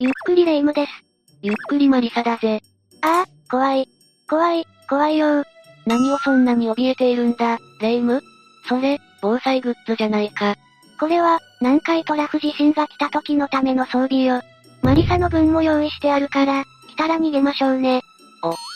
ゆっくりレ夢ムです。ゆっくりマリサだぜ。ああ、怖い。怖い、怖いよ何をそんなに怯えているんだ、レ夢？ムそれ、防災グッズじゃないか。これは、南海トラフ地震が来た時のための装備よ。マリサの分も用意してあるから、来たら逃げましょうね。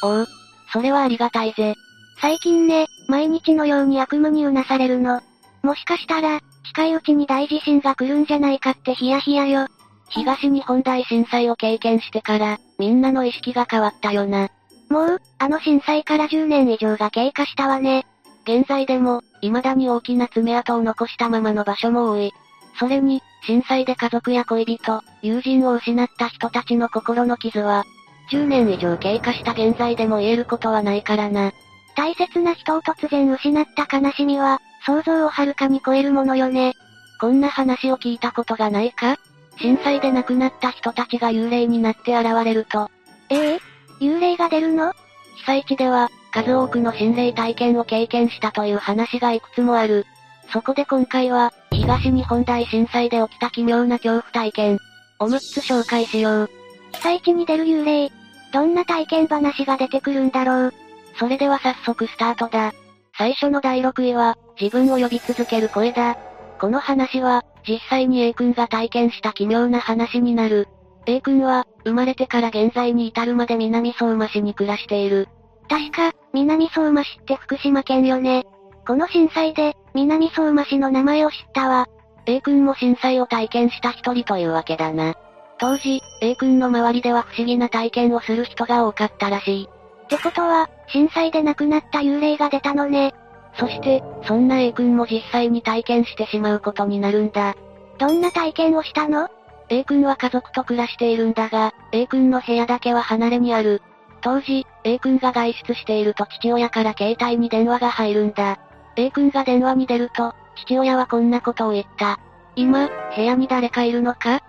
お、おう。それはありがたいぜ。最近ね、毎日のように悪夢にうなされるの。もしかしたら、近いうちに大地震が来るんじゃないかってヒヤヒヤよ。東日本大震災を経験してから、みんなの意識が変わったよな。もう、あの震災から10年以上が経過したわね。現在でも、未だに大きな爪痕を残したままの場所も多い。それに、震災で家族や恋人、友人を失った人たちの心の傷は、10年以上経過した現在でも言えることはないからな。大切な人を突然失った悲しみは、想像をはるかに超えるものよね。こんな話を聞いたことがないか？震災で亡くなった人たちが幽霊になって現れると。ええ幽霊が出るの？被災地では、数多くの心霊体験を経験したという話がいくつもある。そこで今回は、東日本大震災で起きた奇妙な恐怖体験、を6つ紹介しよう。被災地に出る幽霊。どんな体験話が出てくるんだろう？それでは早速スタートだ。最初の第6位は、自分を呼び続ける声だ。この話は、実際に A 君が体験した奇妙な話になる。A 君は、生まれてから現在に至るまで南相馬市に暮らしている。確か、南相馬市って福島県よね。この震災で、南相馬市の名前を知ったわ。A 君も震災を体験した一人というわけだな。当時、A 君の周りでは不思議な体験をする人が多かったらしい。ってことは、震災で亡くなった幽霊が出たのね。そして、そんな A 君も実際に体験してしまうことになるんだ。どんな体験をしたの ?A 君は家族と暮らしているんだが、A 君の部屋だけは離れにある。当時、A 君が外出していると父親から携帯に電話が入るんだ。A 君が電話に出ると、父親はこんなことを言った。今、部屋に誰かいるのか？ん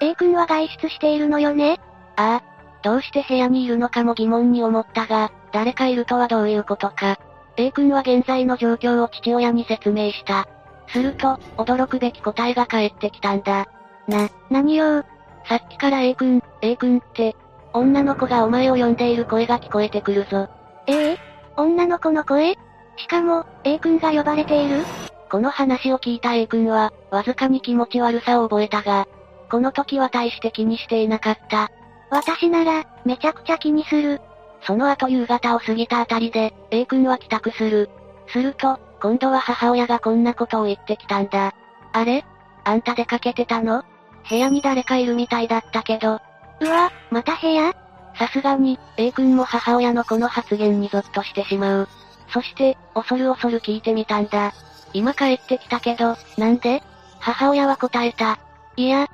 ?A 君は外出しているのよね？ああ。どうして部屋にいるのかも疑問に思ったが、誰かいるとはどういうことか。A 君は現在の状況を父親に説明した。すると、驚くべき答えが返ってきたんだ。な、何よさっきから A 君、A 君って、女の子がお前を呼んでいる声が聞こえてくるぞ。ええ？女の子の声？しかも、A 君が呼ばれている？この話を聞いた A 君は、わずかに気持ち悪さを覚えたが、この時は大して気にしていなかった。私なら、めちゃくちゃ気にする。その後夕方を過ぎたあたりで、A 君は帰宅する。すると、今度は母親がこんなことを言ってきたんだ。あれ？あんた出かけてたの？部屋に誰かいるみたいだったけど。うわ、また部屋？さすがに、A 君も母親のこの発言にゾッとしてしまう。そして、恐る恐る聞いてみたんだ。今帰ってきたけど、なんで？母親は答えた。いや、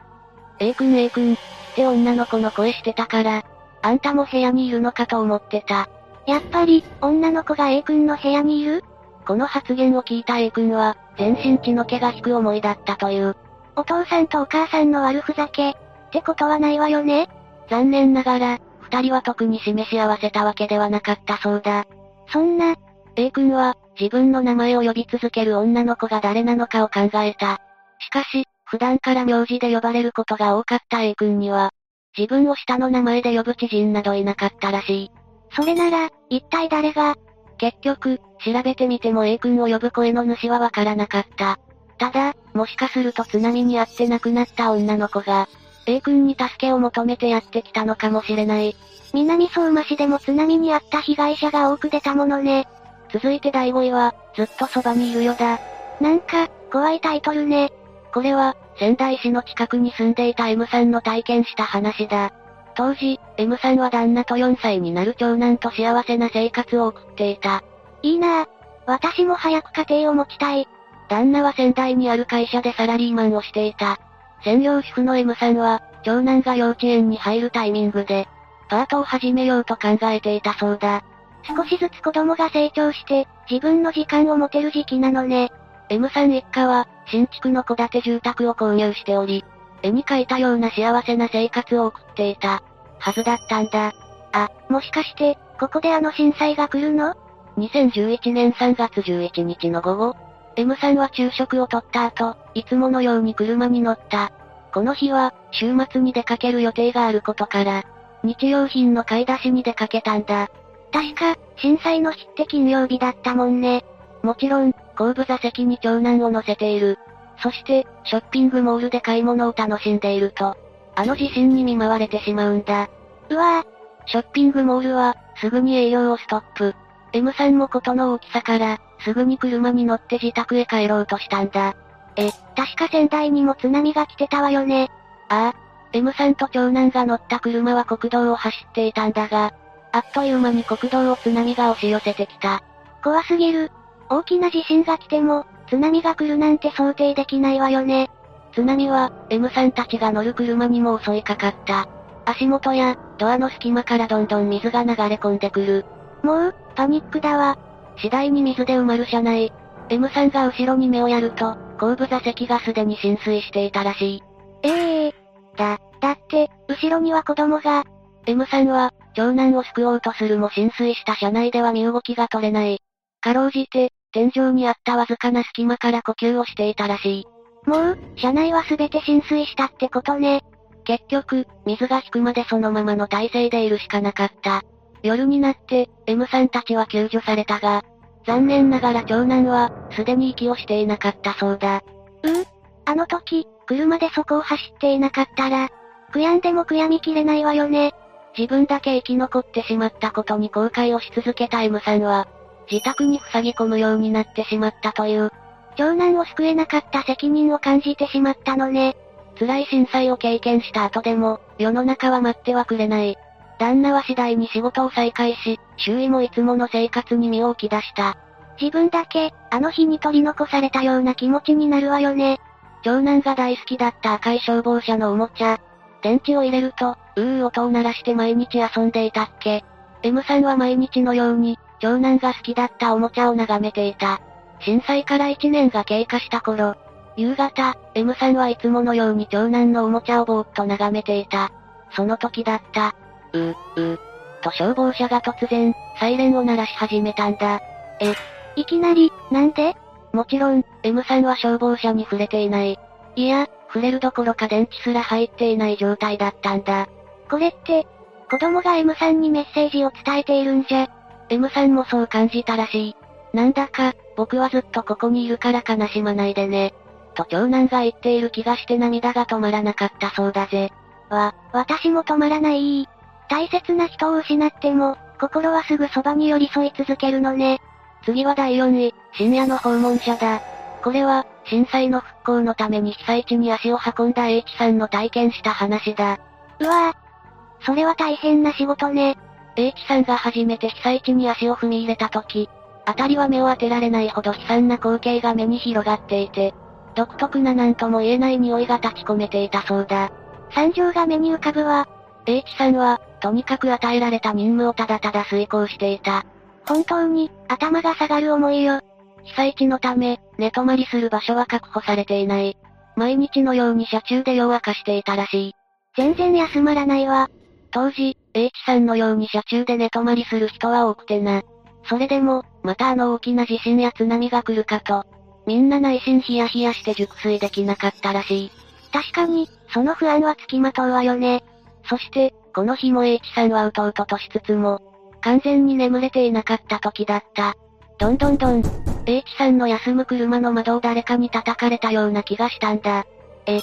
A 君 A 君って女の子の声してたから、あんたも部屋にいるのかと思ってた。やっぱり、女の子が A 君の部屋にいる？この発言を聞いた A 君は、全身血の気が引く思いだったという。お父さんとお母さんの悪ふざけ、ってことはないわよね残念ながら、二人は特に示し合わせたわけではなかったそうだ。そんな、A 君は、自分の名前を呼び続ける女の子が誰なのかを考えた。しかし、普段から名字で呼ばれることが多かった A 君には、自分を下の名前で呼ぶ知人などいなかったらしい。それなら、一体誰が？結局、調べてみても A 君を呼ぶ声の主はわからなかった。ただ、もしかすると津波にあって亡くなった女の子が、A 君に助けを求めてやってきたのかもしれない。南相馬市でも津波にあった被害者が多く出たものね。続いて第5位は、ずっとそばにいるよだ。なんか、怖いタイトルね。これは、仙台市の近くに住んでいた M さんの体験した話だ。当時、M さんは旦那と4歳になる長男と幸せな生活を送っていた。いいなぁ。私も早く家庭を持ちたい。旦那は仙台にある会社でサラリーマンをしていた。専業主婦の M さんは、長男が幼稚園に入るタイミングで、パートを始めようと考えていたそうだ。少しずつ子供が成長して、自分の時間を持てる時期なのね。M さん一家は、新築の戸建て住宅を購入しており、絵に描いたような幸せな生活を送っていた、はずだったんだ。あ、もしかして、ここであの震災が来るの ?2011 年3月11日の午後、M さんは昼食をとった後、いつものように車に乗った。この日は、週末に出かける予定があることから、日用品の買い出しに出かけたんだ。確か、震災の日って金曜日だったもんね。もちろん、後部座席に長男を乗せている。そして、ショッピングモールで買い物を楽しんでいると、あの地震に見舞われてしまうんだ。うわぁ。ショッピングモールは、すぐに営業をストップ。M さんもことの大きさから、すぐに車に乗って自宅へ帰ろうとしたんだ。え、確か仙台にも津波が来てたわよね。ああ。M さんと長男が乗った車は国道を走っていたんだが、あっという間に国道を津波が押し寄せてきた。怖すぎる。大きな地震が来ても、津波が来るなんて想定できないわよね。津波は、M さんたちが乗る車にも襲いかかった。足元や、ドアの隙間からどんどん水が流れ込んでくる。もう、パニックだわ。次第に水で埋まる車内。M さんが後ろに目をやると、後部座席がすでに浸水していたらしい。ええー、だ、だって、後ろには子供が。M さんは、長男を救おうとするも浸水した車内では身動きが取れない。かろうじて、天井にあったわずかな隙間から呼吸をしていたらしい。もう、車内はすべて浸水したってことね。結局、水が引くまでそのままの体勢でいるしかなかった。夜になって、M さんたちは救助されたが、残念ながら長男は、すでに息をしていなかったそうだ。ううあの時、車でそこを走っていなかったら、悔やんでも悔やみきれないわよね。自分だけ生き残ってしまったことに後悔をし続けた M さんは、自宅に塞ぎ込むようになってしまったという。長男を救えなかった責任を感じてしまったのね。辛い震災を経験した後でも、世の中は待ってはくれない。旦那は次第に仕事を再開し、周囲もいつもの生活に身を置き出した。自分だけ、あの日に取り残されたような気持ちになるわよね。長男が大好きだった赤い消防車のおもちゃ。電池を入れると、うー音を鳴らして毎日遊んでいたっけ。M さんは毎日のように、長男が好きだったおもちゃを眺めていた。震災から1年が経過した頃、夕方、M さんはいつものように長男のおもちゃをぼーっと眺めていた。その時だった。う、う、と消防車が突然、サイレンを鳴らし始めたんだ。え、いきなり、なんで？もちろん、M さんは消防車に触れていない。いや、触れるどころか電池すら入っていない状態だったんだ。これって、子供が M さんにメッセージを伝えているんじゃ。M さんもそう感じたらしい。なんだか、僕はずっとここにいるから悲しまないでね。と長男が言っている気がして涙が止まらなかったそうだぜ。わ、私も止まらない。大切な人を失っても、心はすぐそばに寄り添い続けるのね。次は第4位、深夜の訪問者だ。これは、震災の復興のために被災地に足を運んだ H さんの体験した話だ。うわぁ。それは大変な仕事ね。H さんが初めて被災地に足を踏み入れた時、辺りは目を当てられないほど悲惨な光景が目に広がっていて、独特な何とも言えない匂いが立ち込めていたそうだ。惨状が目に浮かぶわ。H さんは、とにかく与えられた任務をただただ遂行していた。本当に、頭が下がる思いよ。被災地のため、寝泊まりする場所は確保されていない。毎日のように車中で夜明かしていたらしい。全然休まらないわ。当時、H さんのように車中で寝泊まりする人は多くてな。それでも、またあの大きな地震や津波が来るかと。みんな内心ヒヤヒヤして熟睡できなかったらしい。確かに、その不安はつきまとうわよね。そして、この日も H さんはうとうととしつつも、完全に眠れていなかった時だった。どんどんどん、H さんの休む車の窓を誰かに叩かれたような気がしたんだ。え、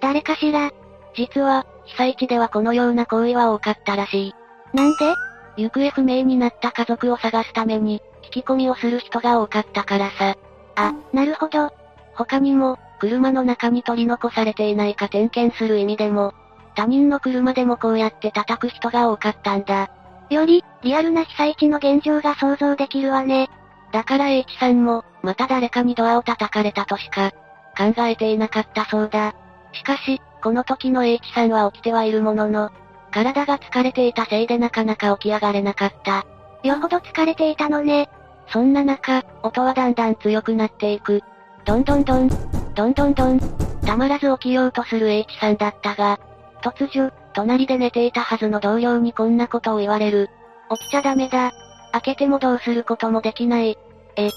誰かしら？実は、被災地ではこのような行為は多かったらしい。なんで？行方不明になった家族を探すために、聞き込みをする人が多かったからさ。あ、なるほど。他にも、車の中に取り残されていないか点検する意味でも、他人の車でもこうやって叩く人が多かったんだ。より、リアルな被災地の現状が想像できるわね。だから H さんも、また誰かにドアを叩かれたとしか、考えていなかったそうだ。しかし、この時の H さんは起きてはいるものの、体が疲れていたせいでなかなか起き上がれなかった。よほど疲れていたのね。そんな中、音はだんだん強くなっていく。どんどんどん、どんどんどん、たまらず起きようとする H さんだったが、突如、隣で寝ていたはずの同僚にこんなことを言われる。起きちゃダメだ。開けてもどうすることもできない。え、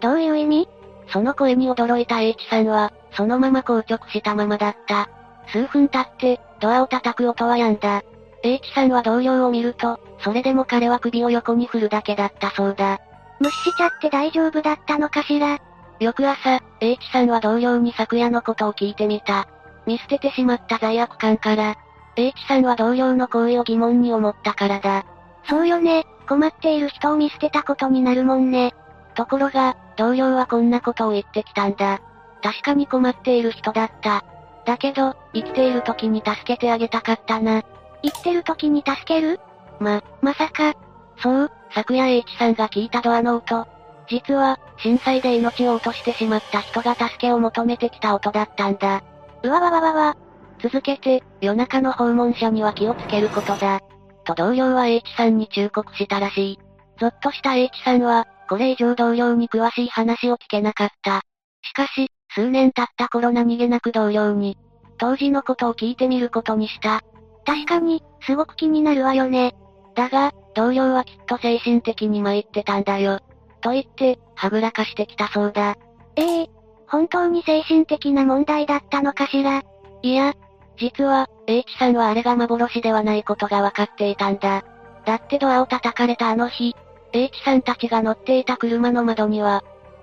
どういう意味？その声に驚いた H さんは、そのまま硬直したままだった。数分経って、ドアを叩く音は止んだ。H さんは同僚を見ると、それでも彼は首を横に振るだけだったそうだ。無視しちゃって大丈夫だったのかしら翌朝、H さんは同僚に昨夜のことを聞いてみた。見捨ててしまった罪悪感から、H さんは同僚の行為を疑問に思ったからだ。そうよね、困っている人を見捨てたことになるもんね。ところが、同僚はこんなことを言ってきたんだ。確かに困っている人だった。だけど、生きている時に助けてあげたかったな。生きてる時に助ける？ま、まさか。そう、昨夜 H さんが聞いたドアの音。実は、震災で命を落としてしまった人が助けを求めてきた音だったんだ。うわわわわわ。続けて、夜中の訪問者には気をつけることだ。と同僚は H さんに忠告したらしい。ゾッとした H さんは、これ以上同僚に詳しい話を聞けなかった。しかし、数年経った頃何気なく同僚に、当時のことを聞いてみることにした。確かに、すごく気になるわよね。だが、同僚はきっと精神的に参ってたんだよ。と言って、はぐらかしてきたそうだ。ええー、本当に精神的な問題だったのかしら。いや、実は、H さんはあれが幻ではないことが分かっていたんだ。だってドアを叩かれたあの日、H さんたちが乗っていた車の窓には、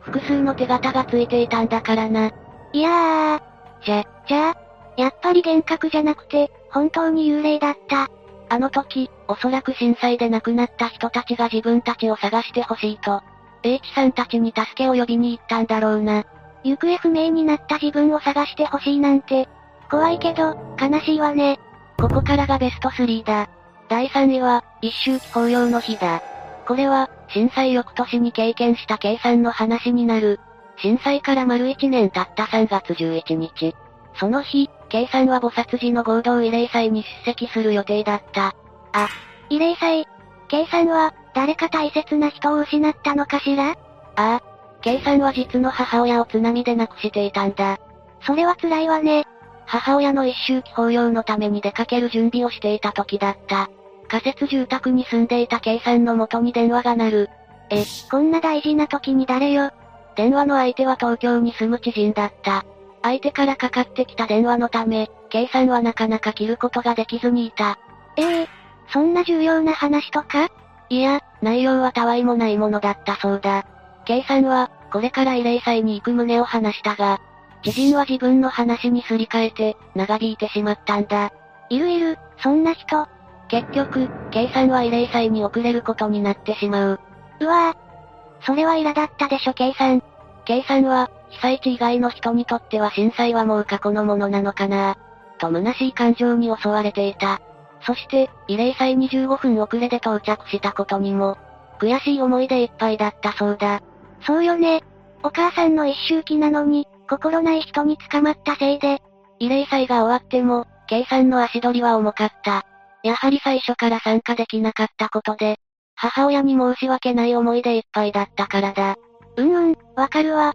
複数の手形がついていたんだからな。いやー。じゃ、じゃあ、やっぱり幻覚じゃなくて、本当に幽霊だった。あの時、おそらく震災で亡くなった人たちが自分たちを探してほしいと、H さんたちに助けを呼びに行ったんだろうな。行方不明になった自分を探してほしいなんて、怖いけど、悲しいわね。ここからがベスト3だ。第3位は、一周期法要の日だ。これは、震災翌年に経験した計算の話になる。震災から丸1年経った3月11日。その日、K さんは菩薩寺の合同慰霊祭に出席する予定だった。あ、慰霊祭 ?K さんは、誰か大切な人を失ったのかしら？ああ。K さんは実の母親を津波で亡くしていたんだ。それは辛いわね。母親の一周期法要のために出かける準備をしていた時だった。仮設住宅に住んでいた K さんの元に電話が鳴る。え、こんな大事な時に誰よ？電話の相手は東京に住む知人だった。相手からかかってきた電話のため、K さんはなかなか切ることができずにいた。ええー、そんな重要な話とか？いや、内容はたわいもないものだったそうだ。K さんは、これから慰霊祭に行く旨を話したが、知人は自分の話にすり替えて、長引いてしまったんだ。いるいる、そんな人。結局、さんは慰霊祭に遅れることになってしまう。うわぁ。それは苛だったでしょん。K さんは、被災地以外の人にとっては震災はもう過去のものなのかなと虚しい感情に襲われていた。そして、慰霊祭に15分遅れで到着したことにも、悔しい思いでいっぱいだったそうだ。そうよね。お母さんの一周期なのに、心ない人に捕まったせいで。慰霊祭が終わっても、さんの足取りは重かった。やはり最初から参加できなかったことで、母親に申し訳ない思いでいっぱいだったからだ。うんうん、わかるわ。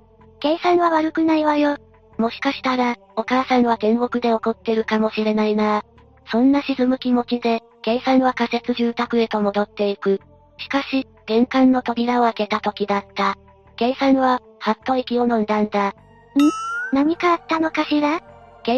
さんは悪くないわよ。もしかしたら、お母さんは天国で怒ってるかもしれないな。そんな沈む気持ちで、さんは仮設住宅へと戻っていく。しかし、玄関の扉を開けた時だった。さんは、はっと息を飲んだんだ。ん何かあったのかしら？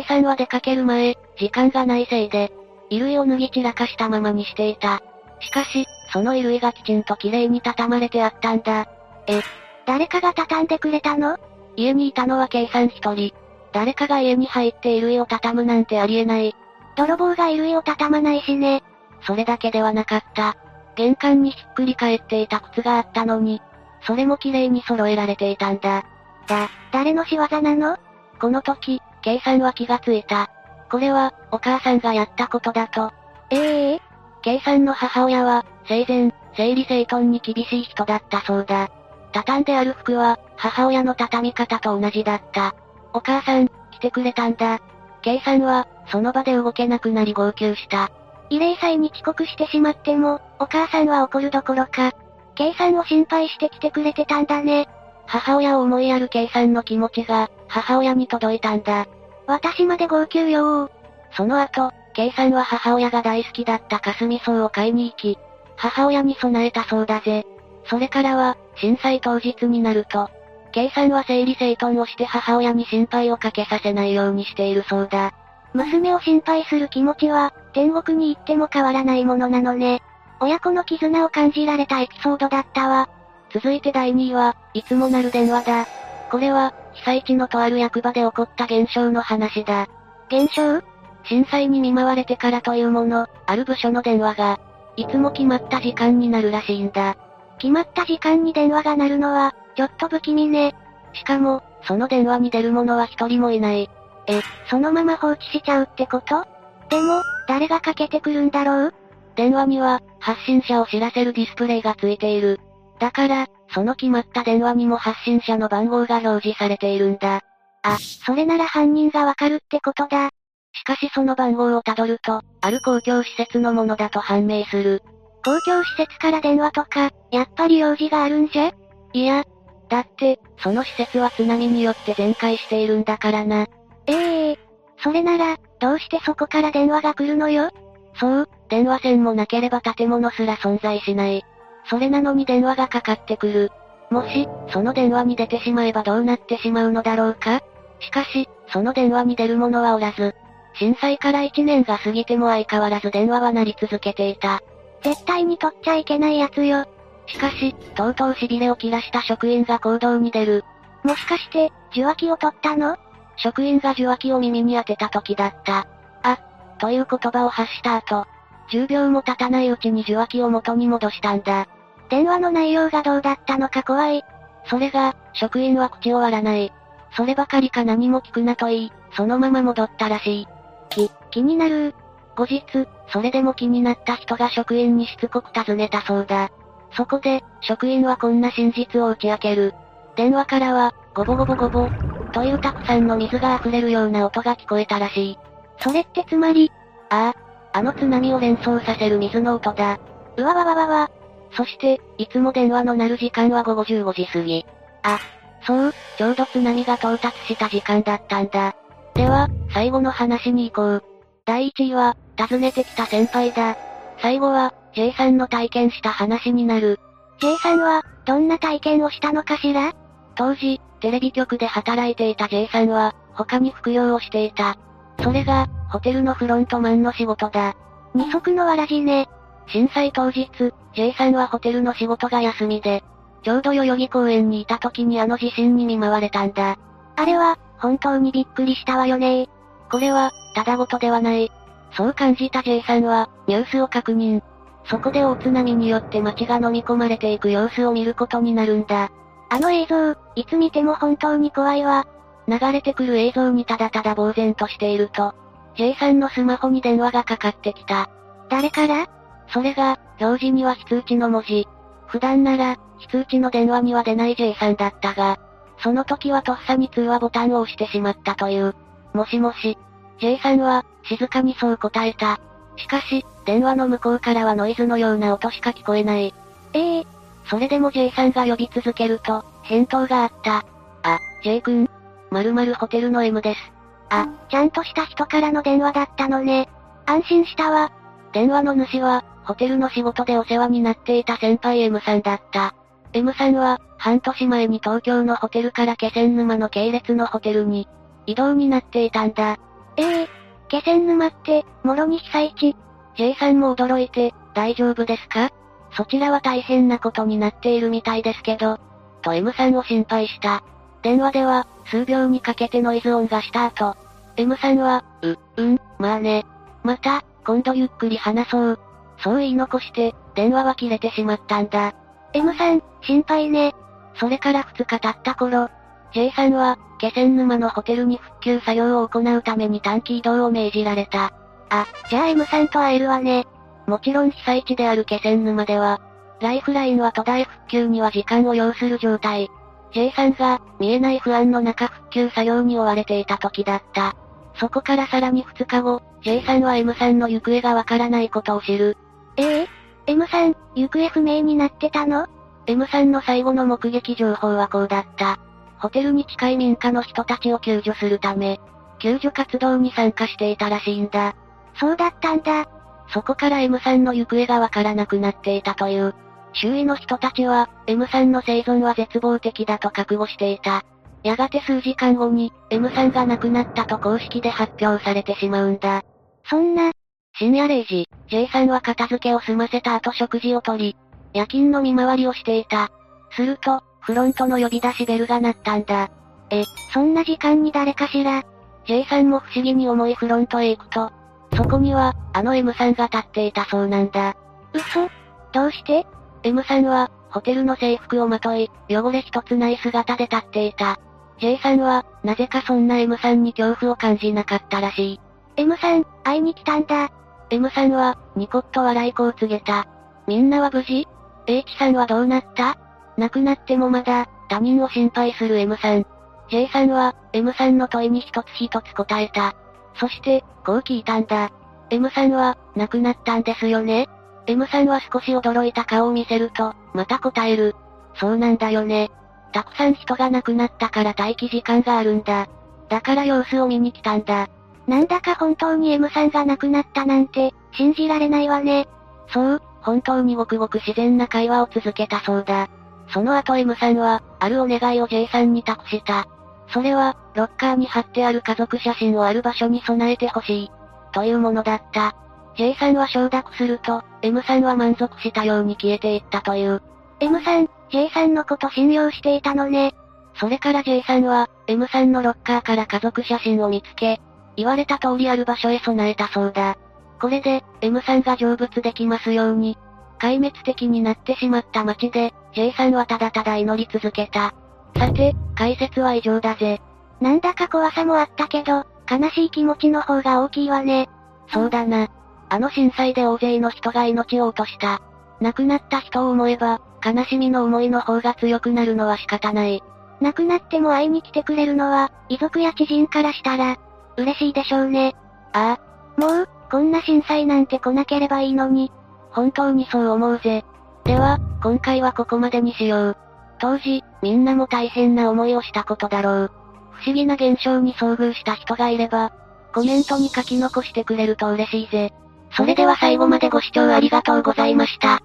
さんは出かける前、時間がないせいで、衣類を脱ぎ散らかしたままにしていた。しかし、その衣類がきちんと綺麗に畳まれてあったんだ。え、誰かが畳んでくれたの？家にいたのはさん一人。誰かが家に入って衣類を畳むなんてありえない。泥棒が衣類を畳まないしね。それだけではなかった。玄関にひっくり返っていた靴があったのに、それも綺麗に揃えられていたんだ。だ、誰の仕業なの？この時、さんは気がついた。これは、お母さんがやったことだと。ええー、K さんの母親は、生前、整理整頓に厳しい人だったそうだ。畳んである服は、母親の畳み方と同じだった。お母さん、来てくれたんだ。K さんは、その場で動けなくなり号泣した。慰霊祭に遅刻してしまっても、お母さんは怒るどころか、K さんを心配して来てくれてたんだね。母親を思いやる K さんの気持ちが、母親に届いたんだ。私まで号泣よその後、K さんは母親が大好きだった霞草を買いに行き、母親に備えたそうだぜ。それからは、震災当日になると、K さんは整理整頓をして母親に心配をかけさせないようにしているそうだ。娘を心配する気持ちは、天国に行っても変わらないものなのね。親子の絆を感じられたエピソードだったわ。続いて第2位は、いつもなる電話だ。これは、被災地のとある役場で起こった現象の話だ。現象？震災に見舞われてからというもの、ある部署の電話が、いつも決まった時間になるらしいんだ。決まった時間に電話が鳴るのは、ちょっと不気味ね。しかも、その電話に出る者は一人もいない。え、そのまま放置しちゃうってこと？でも、誰がかけてくるんだろう？電話には、発信者を知らせるディスプレイがついている。だから、その決まった電話にも発信者の番号が表示されているんだ。あ、それなら犯人がわかるってことだ。しかしその番号をたどると、ある公共施設のものだと判明する。公共施設から電話とか、やっぱり用事があるんじゃ？いや、だって、その施設は津波によって全壊しているんだからな。ええー、それなら、どうしてそこから電話が来るのよ？そう、電話線もなければ建物すら存在しない。それなのに電話がかかってくる。もし、その電話に出てしまえばどうなってしまうのだろうか？しかし、その電話に出る者はおらず、震災から1年が過ぎても相変わらず電話は鳴り続けていた。絶対に取っちゃいけないやつよ。しかし、とうとう痺れを切らした職員が行動に出る。もしかして、受話器を取ったの？職員が受話器を耳に当てた時だった。あ、という言葉を発した後、10秒も経たないうちに受話器を元に戻したんだ。電話の内容がどうだったのか怖い。それが、職員は口を割らない。そればかりか何も聞くなと言い、そのまま戻ったらしい。き、気になる。後日、それでも気になった人が職員にしつこく尋ねたそうだ。そこで、職員はこんな真実を打ち明ける。電話からは、ゴボゴボゴボ、というたくさんの水が溢れるような音が聞こえたらしい。それってつまり、ああ、あの津波を連想させる水の音だ。うわわわわわ。そして、いつも電話の鳴る時間は午後15時過ぎ。あ、そう、ちょうど津波が到達した時間だったんだ。では、最後の話に行こう。第1位は、訪ねてきた先輩だ。最後は、J さんの体験した話になる。J さんは、どんな体験をしたのかしら？当時、テレビ局で働いていた J さんは、他に副業をしていた。それが、ホテルのフロントマンの仕事だ。二足のわらじね。震災当日、J さんはホテルの仕事が休みで、ちょうど代々木公園にいた時にあの地震に見舞われたんだ。あれは、本当にびっくりしたわよねこれは、ただごとではない。そう感じた J さんは、ニュースを確認。そこで大津波によって街が飲み込まれていく様子を見ることになるんだ。あの映像、いつ見ても本当に怖いわ。流れてくる映像にただただ呆然としていると、J さんのスマホに電話がかかってきた。誰から？それが、表示には非通知の文字。普段なら、非通知の電話には出ない J さんだったが、その時はとっさに通話ボタンを押してしまったという。もしもし。J さんは、静かにそう答えた。しかし、電話の向こうからはノイズのような音しか聞こえない。ええー、それでも J さんが呼び続けると、返答があった。あ、J 君。〇〇ホテルの M です。あ、ちゃんとした人からの電話だったのね。安心したわ。電話の主は、ホテルの仕事でお世話になっていた先輩 M さんだった。M さんは、半年前に東京のホテルから気仙沼の系列のホテルに、移動になっていたんだ。ええー、気仙沼って、もろに被災地？J さんも驚いて、大丈夫ですか？そちらは大変なことになっているみたいですけど、と M さんを心配した。電話では、数秒にかけてノイズ音がした後、M さんは、う、うん、まあね。また、今度ゆっくり話そう。そう言い残して、電話は切れてしまったんだ。M さん、心配ね。それから2日経った頃、J さんは、気仙沼のホテルに復旧作業を行うために短期移動を命じられた。あ、じゃあ M さんと会えるわね。もちろん被災地である気仙沼では、ライフラインは途絶え復旧には時間を要する状態。J さんが、見えない不安の中復旧作業に追われていた時だった。そこからさらに2日後、J さんは M さんの行方がわからないことを知る。ええ ?M さん、行方不明になってたの ?M さんの最後の目撃情報はこうだった。ホテルに近い民家の人たちを救助するため、救助活動に参加していたらしいんだ。そうだったんだ。そこから M さんの行方がわからなくなっていたという。周囲の人たちは、M さんの生存は絶望的だと覚悟していた。やがて数時間後に、M さんが亡くなったと公式で発表されてしまうんだ。そんな、深夜0時、J さんは片付けを済ませた後食事をとり、夜勤の見回りをしていた。すると、フロントの呼び出しベルが鳴ったんだ。え、そんな時間に誰かしら ?J さんも不思議に思いフロントへ行くと、そこには、あの M さんが立っていたそうなんだ。嘘？どうして ?M さんは、ホテルの制服をまとい、汚れ一つない姿で立っていた。J さんは、なぜかそんな M さんに恐怖を感じなかったらしい。M さん、会いに来たんだ。M さんは、ニコッと笑いこう告げた。みんなは無事 ?H さんはどうなった？亡くなってもまだ、他人を心配する M さん。J さんは、M さんの問いに一つ一つ答えた。そして、こう聞いたんだ。M さんは、亡くなったんですよね ?M さんは少し驚いた顔を見せると、また答える。そうなんだよね。たくさん人が亡くなったから待機時間があるんだ。だから様子を見に来たんだ。なんだか本当に M さんが亡くなったなんて、信じられないわね。そう、本当にごくごく自然な会話を続けたそうだ。その後 M さんは、あるお願いを J さんに託した。それは、ロッカーに貼ってある家族写真をある場所に備えてほしい。というものだった。J さんは承諾すると、M さんは満足したように消えていったという。M さん、J さんのこと信用していたのね。それから J さんは、M さんのロッカーから家族写真を見つけ、言われた通りある場所へ備えたそうだ。これで、M さんが成仏できますように。壊滅的になってしまった街で、J さんはただただ祈り続けた。さて、解説は以上だぜ。なんだか怖さもあったけど、悲しい気持ちの方が大きいわね。そうだな。あの震災で大勢の人が命を落とした。亡くなった人を思えば、悲しみの思いの方が強くなるのは仕方ない。亡くなっても会いに来てくれるのは、遺族や知人からしたら、嬉しいでしょうね。ああ。もう、こんな震災なんて来なければいいのに。本当にそう思うぜ。では、今回はここまでにしよう。当時、みんなも大変な思いをしたことだろう。不思議な現象に遭遇した人がいれば、コメントに書き残してくれると嬉しいぜ。それでは最後までご視聴ありがとうございました。